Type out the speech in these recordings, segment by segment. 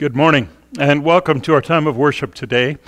Good morning, and welcome to our time of worship today.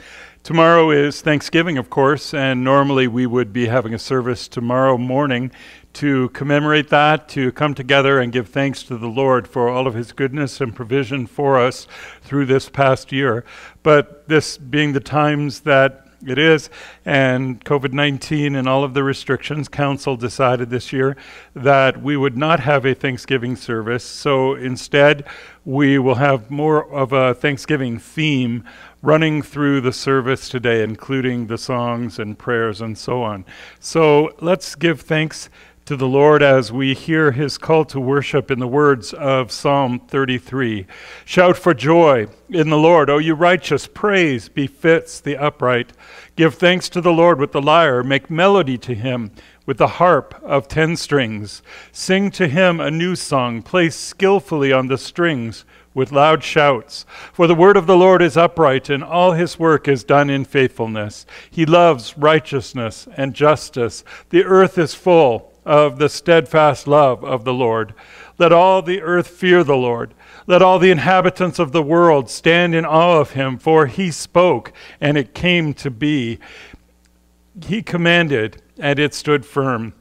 Tomorrow is Thanksgiving, of course, and normally we would be having a service tomorrow morning to commemorate that, to come together and give thanks to the Lord for all of His goodness and provision for us through this past year. But this being the times that it is. And COVID 19 and all of the restrictions, Council decided this year that we would not have a Thanksgiving service. So instead, we will have more of a Thanksgiving theme running through the service today, including the songs and prayers and so on. So let's give thanks to the Lord as we hear his call to worship in the words of Psalm 33. Shout for joy in the Lord, O you righteous, praise befits the upright. Give thanks to the Lord with the lyre, make melody to him with the harp of ten strings. Sing to him a new song, play skillfully on the strings with loud shouts. For the word of the Lord is upright, and all his work is done in faithfulness. He loves righteousness and justice. The earth is full of the steadfast love of the Lord. Let all the earth fear the Lord. Let all the inhabitants of the world stand in awe of him, for he spoke, and it came to be. He commanded, and it stood firm.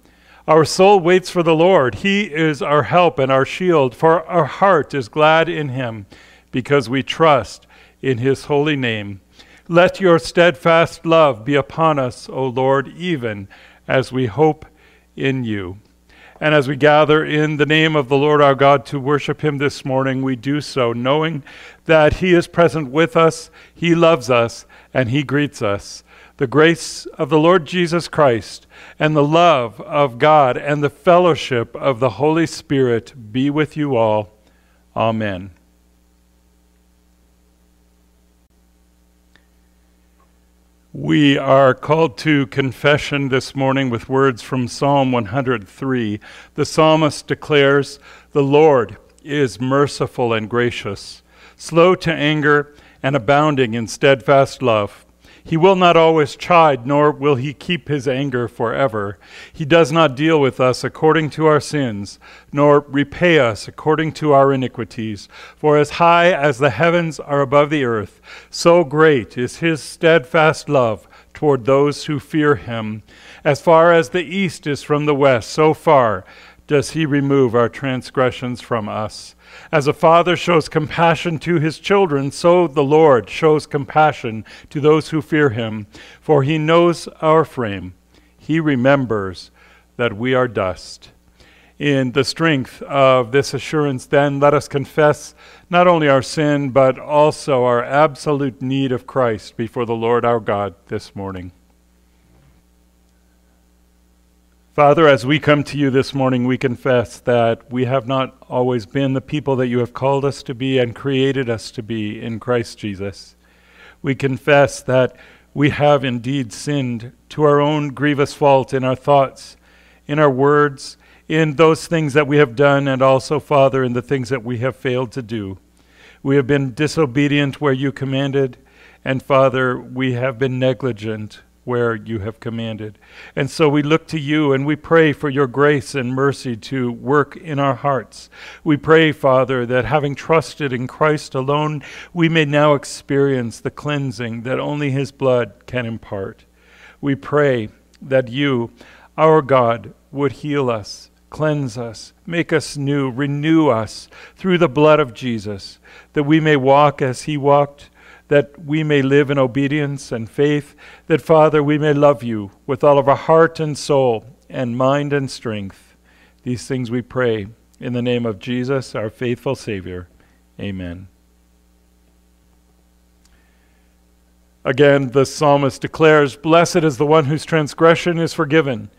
Our soul waits for the Lord. He is our help and our shield, for our heart is glad in him, because we trust in his holy name. Let your steadfast love be upon us, O Lord, even as we hope in you. And as we gather in the name of the Lord our God to worship him this morning, we do so knowing that he is present with us, he loves us, and he greets us. The grace of the Lord Jesus Christ and the love of God and the fellowship of the Holy Spirit be with you all. Amen. We are called to confession this morning with words from Psalm 103. The psalmist declares, The Lord is merciful and gracious, slow to anger, and abounding in steadfast love. He will not always chide, nor will he keep his anger forever. He does not deal with us according to our sins, nor repay us according to our iniquities. For as high as the heavens are above the earth, so great is his steadfast love toward those who fear him. As far as the east is from the west, so far does he remove our transgressions from us. As a father shows compassion to his children, so the Lord shows compassion to those who fear him, for he knows our frame. He remembers that we are dust. In the strength of this assurance, then, let us confess not only our sin, but also our absolute need of Christ before the Lord our God this morning. Father, as we come to you this morning, we confess that we have not always been the people that you have called us to be and created us to be in Christ Jesus. We confess that we have indeed sinned to our own grievous fault in our thoughts, in our words, in those things that we have done, and also, Father, in the things that we have failed to do. We have been disobedient where you commanded, and Father, we have been negligent where you have commanded. And so we look to you and we pray for your grace and mercy to work in our hearts. We pray, Father, that having trusted in Christ alone, we may now experience the cleansing that only his blood can impart. We pray that you, our God, would heal us. Cleanse us, make us new, renew us through the blood of Jesus, that we may walk as he walked, that we may live in obedience and faith, that, Father, we may love you with all of our heart and soul and mind and strength. These things we pray in the name of Jesus, our faithful Savior. Amen. Again, the psalmist declares Blessed is the one whose transgression is forgiven,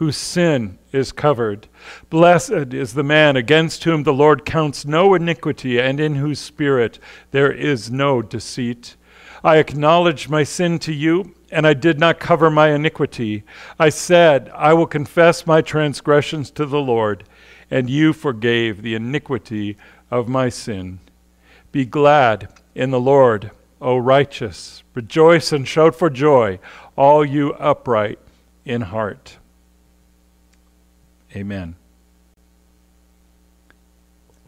whose sin is covered. Blessed is the man against whom the Lord counts no iniquity, and in whose spirit there is no deceit. I acknowledged my sin to you, and I did not cover my iniquity. I said, I will confess my transgressions to the Lord, and you forgave the iniquity of my sin. Be glad in the Lord, O righteous. Rejoice and shout for joy, all you upright in heart. Amen.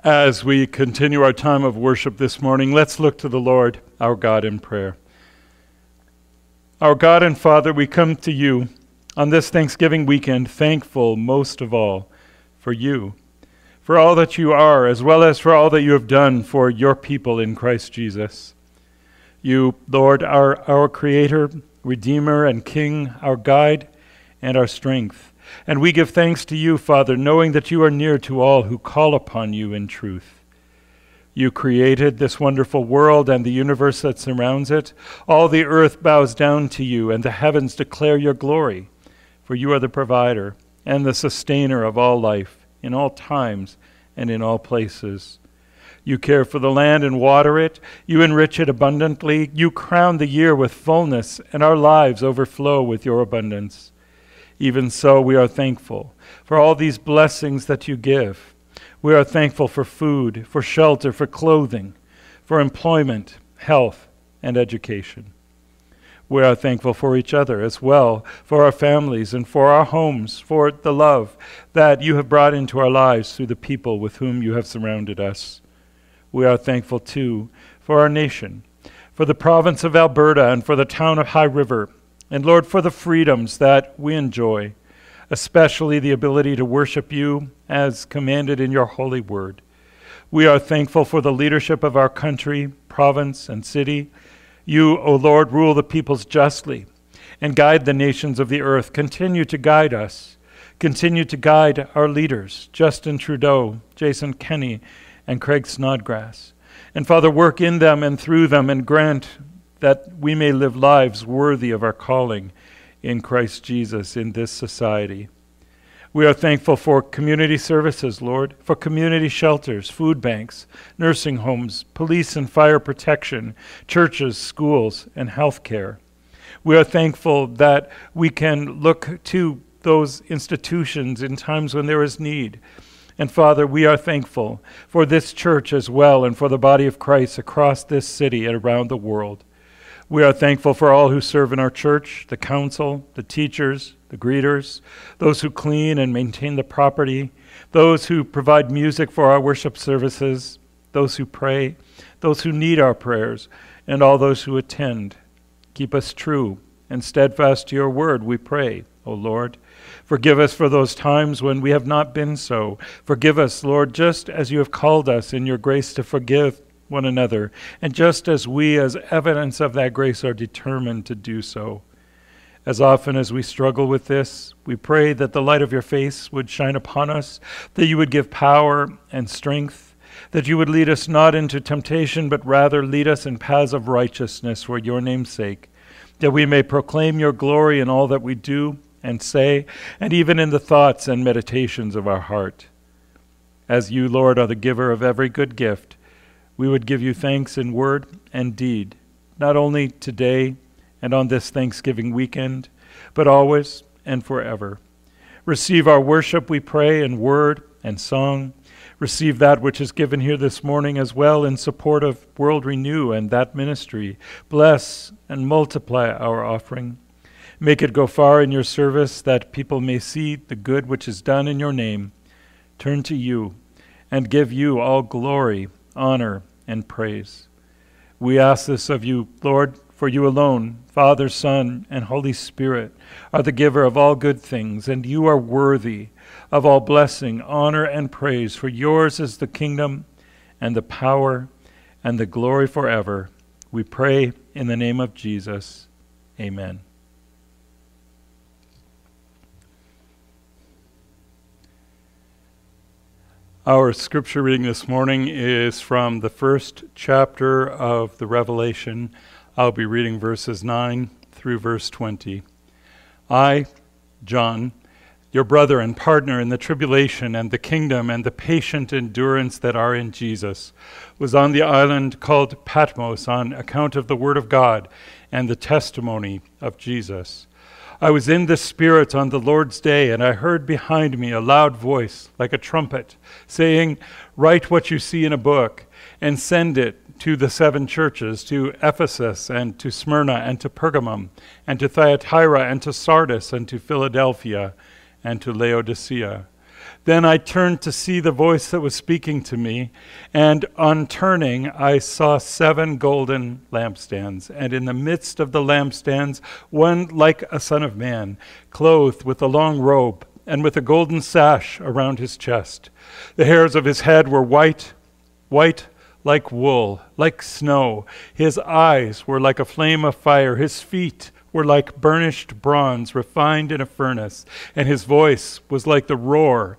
As we continue our time of worship this morning, let's look to the Lord, our God, in prayer. Our God and Father, we come to you on this Thanksgiving weekend, thankful most of all for you, for all that you are, as well as for all that you have done for your people in Christ Jesus. You, Lord, are our Creator, Redeemer, and King, our guide and our strength. And we give thanks to you, Father, knowing that you are near to all who call upon you in truth. You created this wonderful world and the universe that surrounds it. All the earth bows down to you, and the heavens declare your glory. For you are the provider and the sustainer of all life, in all times and in all places. You care for the land and water it. You enrich it abundantly. You crown the year with fullness, and our lives overflow with your abundance. Even so, we are thankful for all these blessings that you give. We are thankful for food, for shelter, for clothing, for employment, health, and education. We are thankful for each other as well, for our families and for our homes, for the love that you have brought into our lives through the people with whom you have surrounded us. We are thankful too for our nation, for the province of Alberta, and for the town of High River and Lord, for the freedoms that we enjoy, especially the ability to worship you as commanded in your holy word. We are thankful for the leadership of our country, province, and city. You, O Lord, rule the peoples justly and guide the nations of the earth. Continue to guide us. Continue to guide our leaders, Justin Trudeau, Jason Kenney, and Craig Snodgrass. And Father, work in them and through them and grant that we may live lives worthy of our calling in Christ Jesus in this society. We are thankful for community services, Lord, for community shelters, food banks, nursing homes, police and fire protection, churches, schools, and health care. We are thankful that we can look to those institutions in times when there is need. And Father, we are thankful for this church as well and for the body of Christ across this city and around the world. We are thankful for all who serve in our church, the council, the teachers, the greeters, those who clean and maintain the property, those who provide music for our worship services, those who pray, those who need our prayers, and all those who attend. Keep us true and steadfast to your word, we pray, O Lord. Forgive us for those times when we have not been so. Forgive us, Lord, just as you have called us in your grace to forgive one another, and just as we, as evidence of that grace, are determined to do so. As often as we struggle with this, we pray that the light of your face would shine upon us, that you would give power and strength, that you would lead us not into temptation, but rather lead us in paths of righteousness for your name's sake, that we may proclaim your glory in all that we do and say, and even in the thoughts and meditations of our heart. As you, Lord, are the giver of every good gift, we would give you thanks in word and deed, not only today and on this Thanksgiving weekend, but always and forever. Receive our worship, we pray, in word and song. Receive that which is given here this morning as well in support of World Renew and that ministry. Bless and multiply our offering. Make it go far in your service that people may see the good which is done in your name. Turn to you and give you all glory, honor, and praise. We ask this of you, Lord, for you alone, Father, Son, and Holy Spirit, are the giver of all good things, and you are worthy of all blessing, honor, and praise, for yours is the kingdom and the power and the glory forever. We pray in the name of Jesus. Amen. Our scripture reading this morning is from the first chapter of the Revelation. I'll be reading verses 9 through verse 20. I, John, your brother and partner in the tribulation and the kingdom and the patient endurance that are in Jesus, was on the island called Patmos on account of the word of God and the testimony of Jesus. I was in the Spirit on the Lord's day, and I heard behind me a loud voice, like a trumpet, saying, Write what you see in a book, and send it to the seven churches to Ephesus, and to Smyrna, and to Pergamum, and to Thyatira, and to Sardis, and to Philadelphia, and to Laodicea. Then I turned to see the voice that was speaking to me, and on turning, I saw seven golden lampstands, and in the midst of the lampstands, one like a son of man, clothed with a long robe, and with a golden sash around his chest. The hairs of his head were white, white like wool, like snow. His eyes were like a flame of fire, his feet were like burnished bronze refined in a furnace, and his voice was like the roar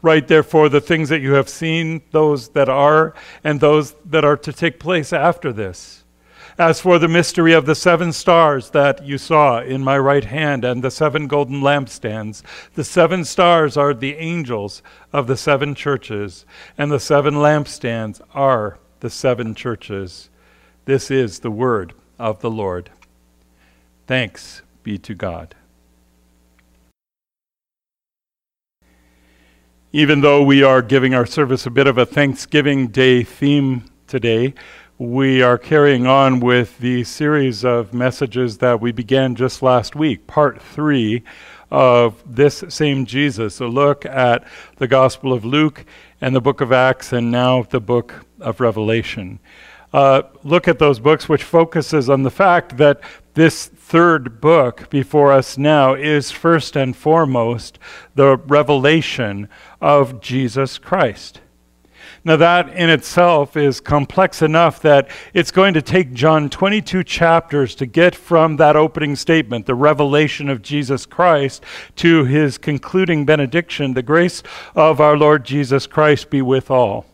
Write therefore the things that you have seen, those that are, and those that are to take place after this. As for the mystery of the seven stars that you saw in my right hand and the seven golden lampstands, the seven stars are the angels of the seven churches, and the seven lampstands are the seven churches. This is the word of the Lord. Thanks be to God. Even though we are giving our service a bit of a Thanksgiving Day theme today, we are carrying on with the series of messages that we began just last week, part three of this same Jesus, a look at the Gospel of Luke and the book of Acts, and now the book of Revelation. Uh, look at those books, which focuses on the fact that this third book before us now is first and foremost the revelation of Jesus Christ. Now, that in itself is complex enough that it's going to take John 22 chapters to get from that opening statement, the revelation of Jesus Christ, to his concluding benediction the grace of our Lord Jesus Christ be with all.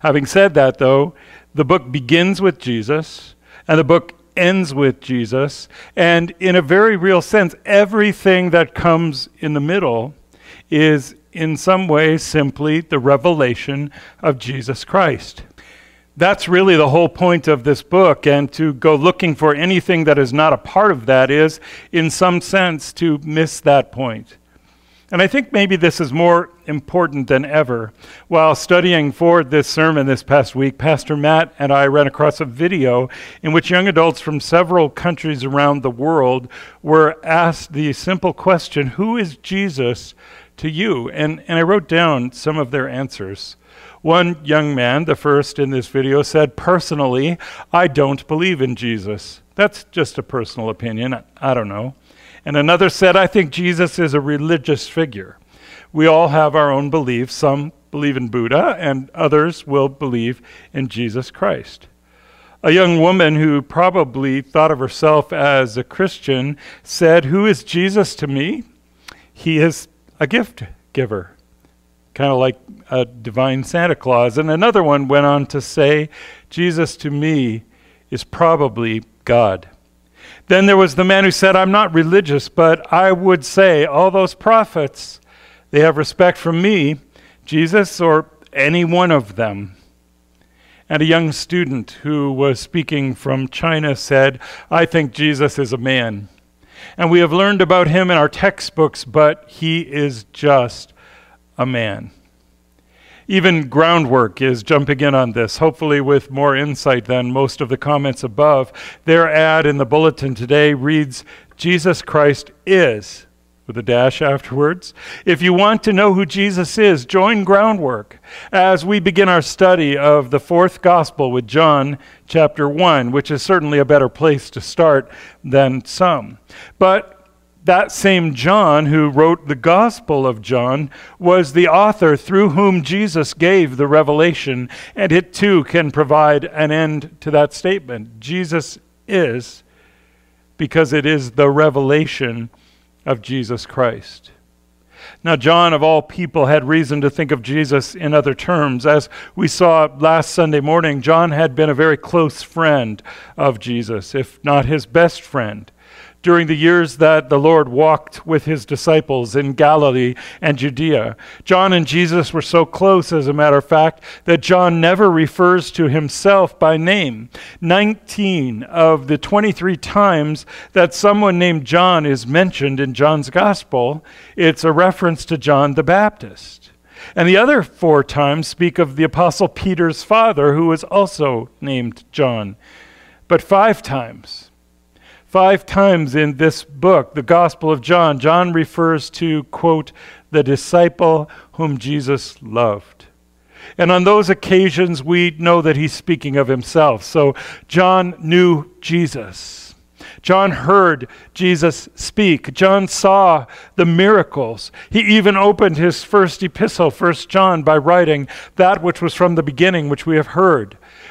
Having said that, though, the book begins with Jesus, and the book ends with Jesus. And in a very real sense, everything that comes in the middle is in some way simply the revelation of Jesus Christ. That's really the whole point of this book, and to go looking for anything that is not a part of that is, in some sense, to miss that point. And I think maybe this is more important than ever. While studying for this sermon this past week, Pastor Matt and I ran across a video in which young adults from several countries around the world were asked the simple question Who is Jesus to you? And, and I wrote down some of their answers. One young man, the first in this video, said, Personally, I don't believe in Jesus. That's just a personal opinion. I don't know. And another said, I think Jesus is a religious figure. We all have our own beliefs. Some believe in Buddha, and others will believe in Jesus Christ. A young woman who probably thought of herself as a Christian said, Who is Jesus to me? He is a gift giver, kind of like a divine Santa Claus. And another one went on to say, Jesus to me is probably God. Then there was the man who said, I'm not religious, but I would say all those prophets, they have respect for me, Jesus, or any one of them. And a young student who was speaking from China said, I think Jesus is a man. And we have learned about him in our textbooks, but he is just a man. Even Groundwork is jumping in on this, hopefully with more insight than most of the comments above. Their ad in the bulletin today reads Jesus Christ is, with a dash afterwards. If you want to know who Jesus is, join Groundwork as we begin our study of the fourth gospel with John chapter 1, which is certainly a better place to start than some. But that same John who wrote the Gospel of John was the author through whom Jesus gave the revelation, and it too can provide an end to that statement. Jesus is because it is the revelation of Jesus Christ. Now, John, of all people, had reason to think of Jesus in other terms. As we saw last Sunday morning, John had been a very close friend of Jesus, if not his best friend. During the years that the Lord walked with his disciples in Galilee and Judea. John and Jesus were so close, as a matter of fact, that John never refers to himself by name. 19 of the 23 times that someone named John is mentioned in John's gospel, it's a reference to John the Baptist. And the other four times speak of the Apostle Peter's father, who was also named John. But five times, five times in this book, the Gospel of John, John refers to, quote, the disciple whom Jesus loved. And on those occasions, we know that he's speaking of himself. So John knew Jesus. John heard Jesus speak. John saw the miracles. He even opened his first epistle, 1 John, by writing that which was from the beginning, which we have heard,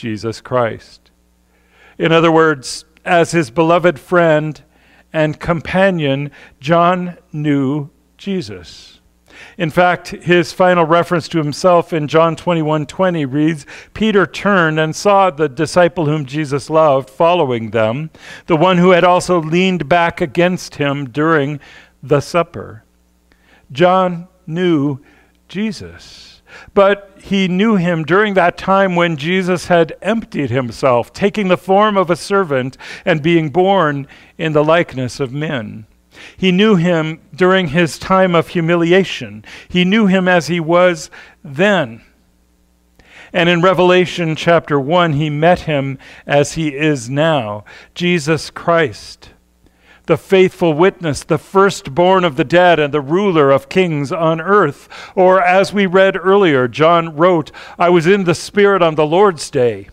Jesus Christ. In other words, as his beloved friend and companion, John knew Jesus. In fact, his final reference to himself in John 21 20 reads Peter turned and saw the disciple whom Jesus loved following them, the one who had also leaned back against him during the supper. John knew Jesus. But he knew him during that time when Jesus had emptied himself, taking the form of a servant and being born in the likeness of men. He knew him during his time of humiliation. He knew him as he was then. And in Revelation chapter 1, he met him as he is now Jesus Christ, the faithful witness, the firstborn of the dead, and the ruler of kings on earth. Or, as we read earlier, John wrote, I was in the Spirit on the Lord's day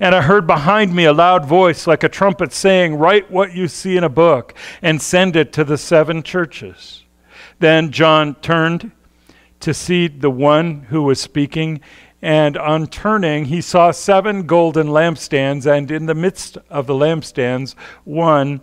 and I heard behind me a loud voice like a trumpet saying, Write what you see in a book and send it to the seven churches. Then John turned to see the one who was speaking, and on turning, he saw seven golden lampstands, and in the midst of the lampstands, one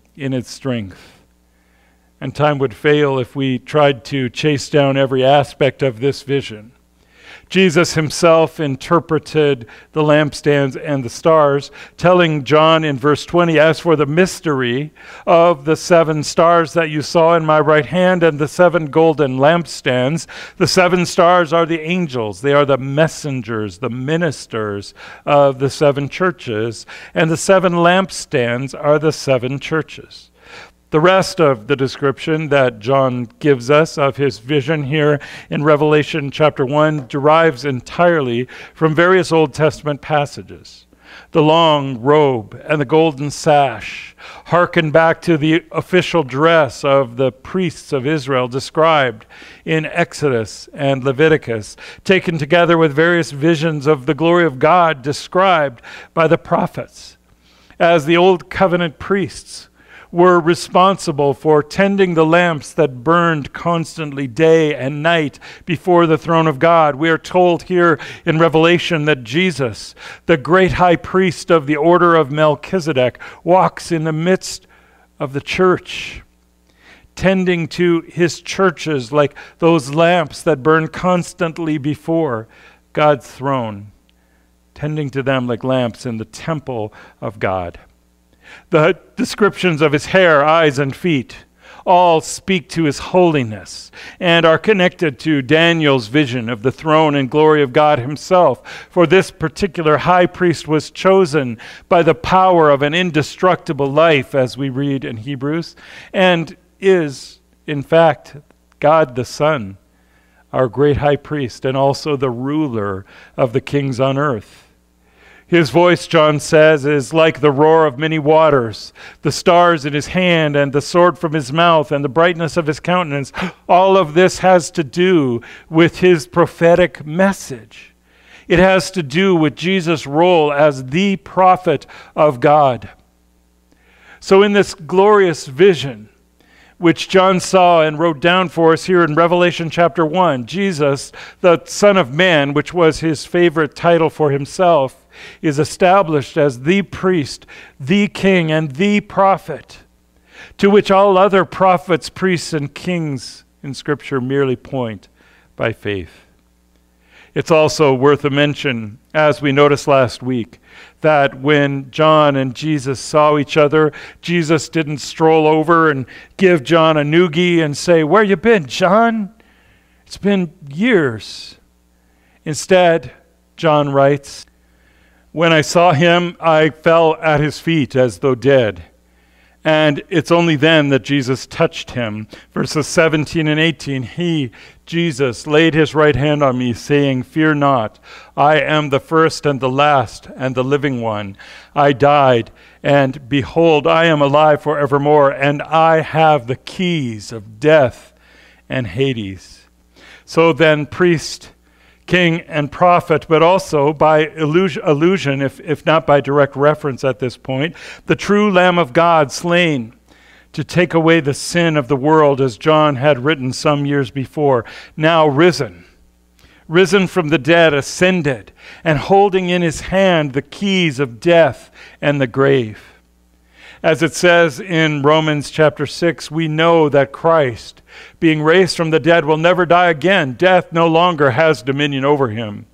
in its strength. And time would fail if we tried to chase down every aspect of this vision. Jesus himself interpreted the lampstands and the stars, telling John in verse 20, As for the mystery of the seven stars that you saw in my right hand and the seven golden lampstands, the seven stars are the angels. They are the messengers, the ministers of the seven churches, and the seven lampstands are the seven churches. The rest of the description that John gives us of his vision here in Revelation chapter 1 derives entirely from various Old Testament passages. The long robe and the golden sash harken back to the official dress of the priests of Israel described in Exodus and Leviticus, taken together with various visions of the glory of God described by the prophets. As the Old Covenant priests were responsible for tending the lamps that burned constantly day and night before the throne of God. We are told here in Revelation that Jesus, the great high priest of the order of Melchizedek, walks in the midst of the church tending to his churches like those lamps that burn constantly before God's throne, tending to them like lamps in the temple of God the descriptions of his hair, eyes, and feet, all speak to his holiness and are connected to Daniel's vision of the throne and glory of God himself. For this particular high priest was chosen by the power of an indestructible life, as we read in Hebrews, and is, in fact, God the Son, our great high priest, and also the ruler of the kings on earth. His voice, John says, is like the roar of many waters, the stars in his hand, and the sword from his mouth, and the brightness of his countenance. All of this has to do with his prophetic message. It has to do with Jesus' role as the prophet of God. So, in this glorious vision, which John saw and wrote down for us here in Revelation chapter 1, Jesus, the Son of Man, which was his favorite title for himself, is established as the priest, the king, and the prophet, to which all other prophets, priests, and kings in Scripture merely point by faith. It's also worth a mention, as we noticed last week, that when John and Jesus saw each other, Jesus didn't stroll over and give John a noogie and say, Where you been, John? It's been years. Instead, John writes, when I saw him, I fell at his feet as though dead. And it's only then that Jesus touched him. Verses 17 and 18 He, Jesus, laid his right hand on me, saying, Fear not, I am the first and the last and the living one. I died, and behold, I am alive forevermore, and I have the keys of death and Hades. So then, priest, king and prophet, but also by allusion, if, if not by direct reference at this point, the true Lamb of God slain to take away the sin of the world, as John had written some years before, now risen, risen from the dead, ascended, and holding in his hand the keys of death and the grave. As it says in Romans chapter 6, we know that Christ, being raised from the dead, will never die again. Death no longer has dominion over him.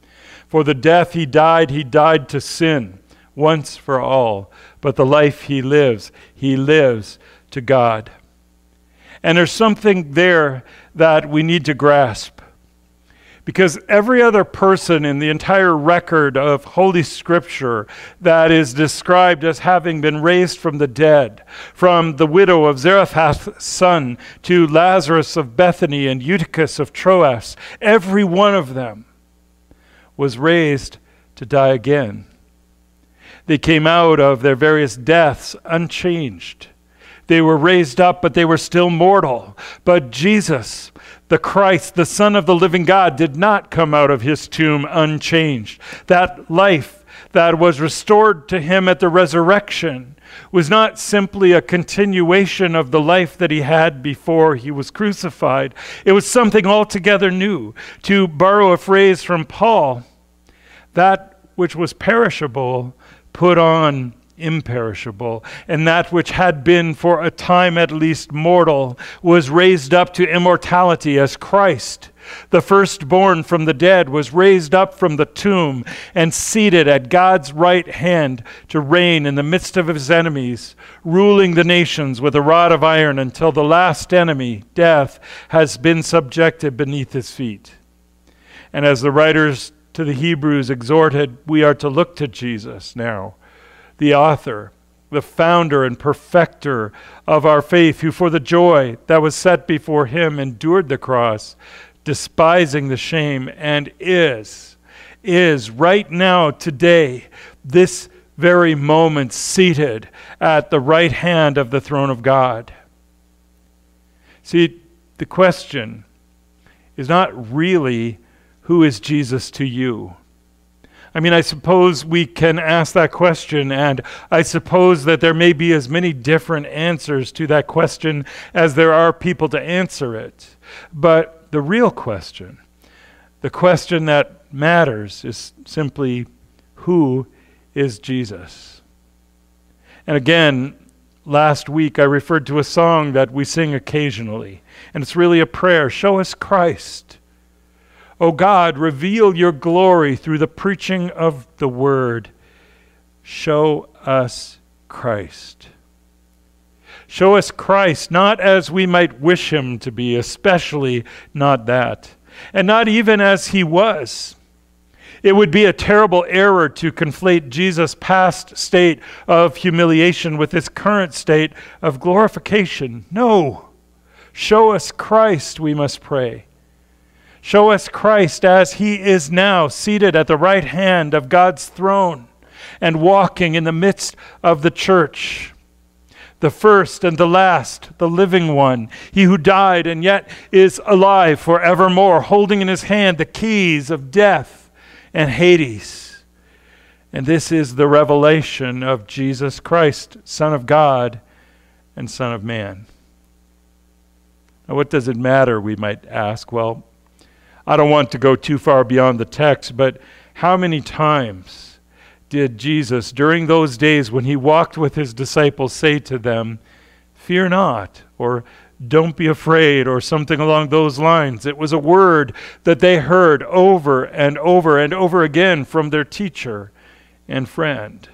For the death he died, he died to sin once for all. But the life he lives, he lives to God. And there's something there that we need to grasp. Because every other person in the entire record of Holy Scripture that is described as having been raised from the dead, from the widow of Zarephath's son to Lazarus of Bethany and Eutychus of Troas, every one of them was raised to die again. They came out of their various deaths unchanged. They were raised up, but they were still mortal. But Jesus, the Christ, the Son of the living God, did not come out of his tomb unchanged. That life that was restored to him at the resurrection was not simply a continuation of the life that he had before he was crucified. It was something altogether new. To borrow a phrase from Paul, that which was perishable put on imperishable, and that which had been for a time at least mortal was raised up to immortality as Christ. The firstborn from the dead was raised up from the tomb and seated at God's right hand to reign in the midst of his enemies, ruling the nations with a rod of iron until the last enemy, death, has been subjected beneath his feet. And as the writers to the Hebrews exhorted, we are to look to Jesus now the author, the founder and perfecter of our faith, who for the joy that was set before him endured the cross, despising the shame, and is, is right now, today, this very moment, seated at the right hand of the throne of God. See, the question is not really who is Jesus to you? I mean, I suppose we can ask that question, and I suppose that there may be as many different answers to that question as there are people to answer it. But the real question, the question that matters, is simply who is Jesus? And again, last week I referred to a song that we sing occasionally, and it's really a prayer Show us Christ. O God, reveal your glory through the preaching of the word. Show us Christ. Show us Christ, not as we might wish him to be, especially not that, and not even as he was. It would be a terrible error to conflate Jesus' past state of humiliation with his current state of glorification. No. Show us Christ, we must pray. Show us Christ as he is now, seated at the right hand of God's throne and walking in the midst of the church the first and the last, the living one, he who died and yet is alive forevermore, holding in his hand the keys of death and Hades. And this is the revelation of Jesus Christ, Son of God and Son of Man. Now, what does it matter, we might ask? Well, I don't want to go too far beyond the text, but how many times did Jesus, during those days when he walked with his disciples, say to them, Fear not, or don't be afraid, or something along those lines. It was a word that they heard over and over and over again from their teacher and friend.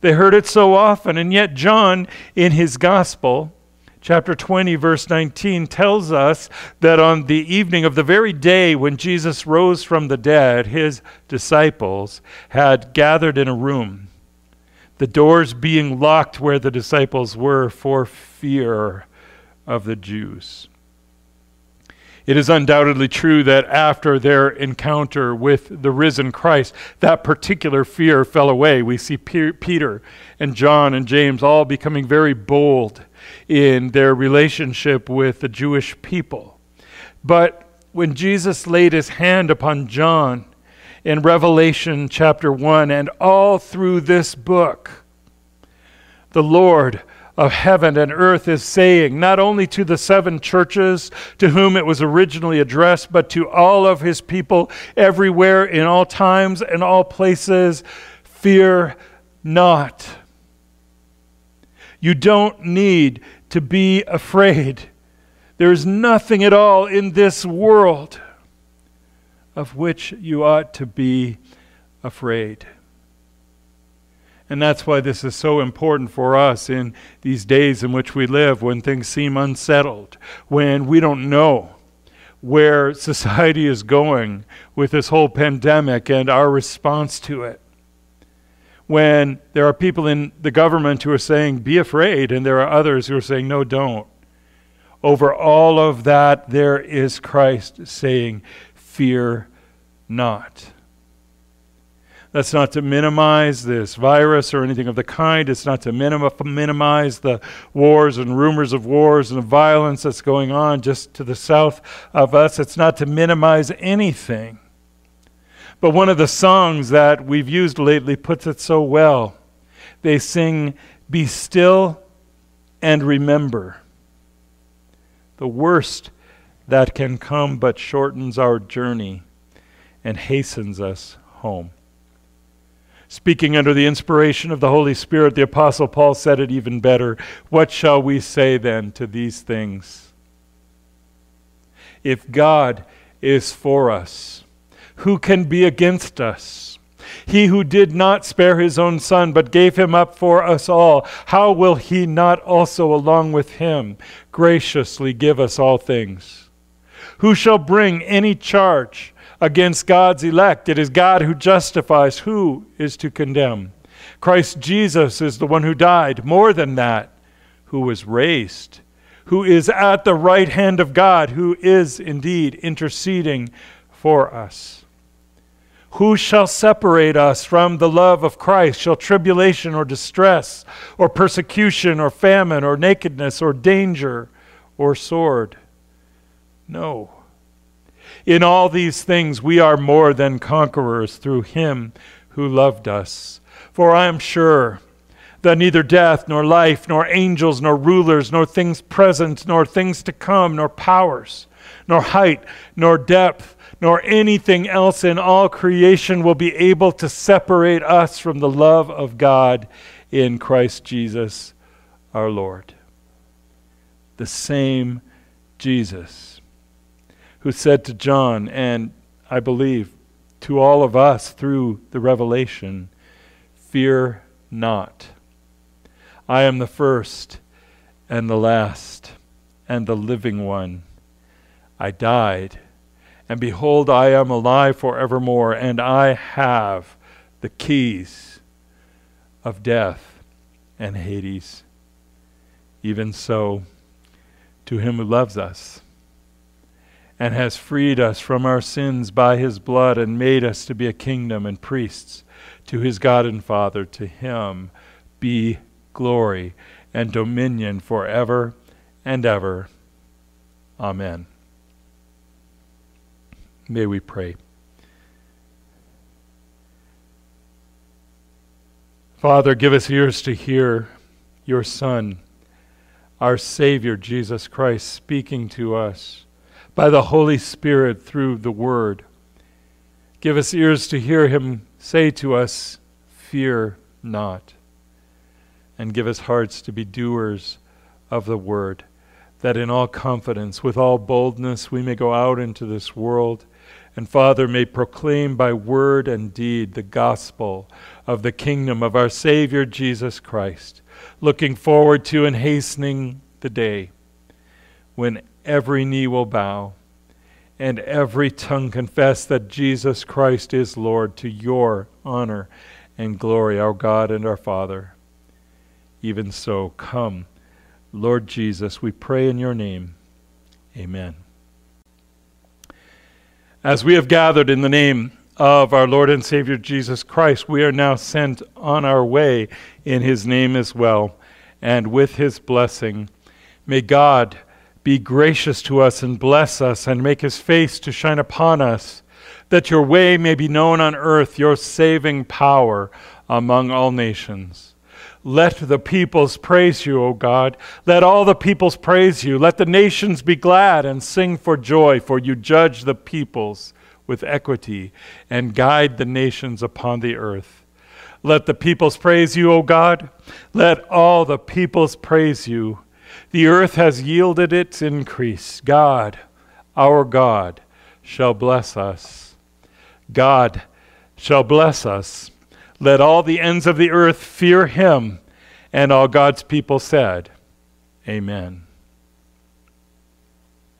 They heard it so often, and yet John, in his gospel, chapter 20, verse 19, tells us that on the evening of the very day when Jesus rose from the dead, his disciples had gathered in a room, the doors being locked where the disciples were for fear of the Jews. It is undoubtedly true that after their encounter with the risen Christ, that particular fear fell away. We see Peter and John and James all becoming very bold in their relationship with the Jewish people. But when Jesus laid his hand upon John in Revelation chapter 1 and all through this book, the Lord of heaven and earth is saying, not only to the seven churches to whom it was originally addressed, but to all of his people everywhere, in all times and all places, fear not. You don't need to be afraid. There is nothing at all in this world of which you ought to be afraid. And that's why this is so important for us in these days in which we live, when things seem unsettled, when we don't know where society is going with this whole pandemic and our response to it when there are people in the government who are saying, be afraid, and there are others who are saying, no, don't. Over all of that, there is Christ saying, fear not. That's not to minimize this virus or anything of the kind. It's not to minim- minimize the wars and rumors of wars and the violence that's going on just to the south of us. It's not to minimize anything. But one of the songs that we've used lately puts it so well. They sing, Be still and remember. The worst that can come but shortens our journey and hastens us home. Speaking under the inspiration of the Holy Spirit, the Apostle Paul said it even better. What shall we say then to these things? If God is for us, who can be against us? He who did not spare his own son, but gave him up for us all, how will he not also, along with him, graciously give us all things? Who shall bring any charge against God's elect? It is God who justifies. Who is to condemn? Christ Jesus is the one who died. More than that, who was raised, who is at the right hand of God, who is indeed interceding for us. Who shall separate us from the love of Christ? Shall tribulation or distress, or persecution, or famine, or nakedness, or danger, or sword? No. In all these things we are more than conquerors through him who loved us. For I am sure that neither death, nor life, nor angels, nor rulers, nor things present, nor things to come, nor powers, nor height, nor depth, nor anything else in all creation will be able to separate us from the love of God in Christ Jesus our Lord. The same Jesus who said to John, and I believe to all of us through the revelation, Fear not. I am the first and the last and the living one. I died, and behold, I am alive forevermore, and I have the keys of death and Hades. Even so, to him who loves us and has freed us from our sins by his blood and made us to be a kingdom and priests to his God and Father, to him be glory and dominion forever and ever. Amen. May we pray. Father, give us ears to hear your Son, our Savior, Jesus Christ, speaking to us by the Holy Spirit through the Word. Give us ears to hear him say to us, Fear not and give us hearts to be doers of the word, that in all confidence, with all boldness, we may go out into this world and, Father, may proclaim by word and deed the gospel of the kingdom of our Savior Jesus Christ, looking forward to and hastening the day when every knee will bow and every tongue confess that Jesus Christ is Lord to your honor and glory, our God and our Father. Even so, come, Lord Jesus, we pray in your name. Amen. As we have gathered in the name of our Lord and Savior Jesus Christ, we are now sent on our way in his name as well, and with his blessing. May God be gracious to us and bless us and make his face to shine upon us, that your way may be known on earth, your saving power among all nations. Let the peoples praise you, O God. Let all the peoples praise you. Let the nations be glad and sing for joy, for you judge the peoples with equity and guide the nations upon the earth. Let the peoples praise you, O God. Let all the peoples praise you. The earth has yielded its increase. God, our God, shall bless us. God shall bless us. Let all the ends of the earth fear him. And all God's people said, Amen.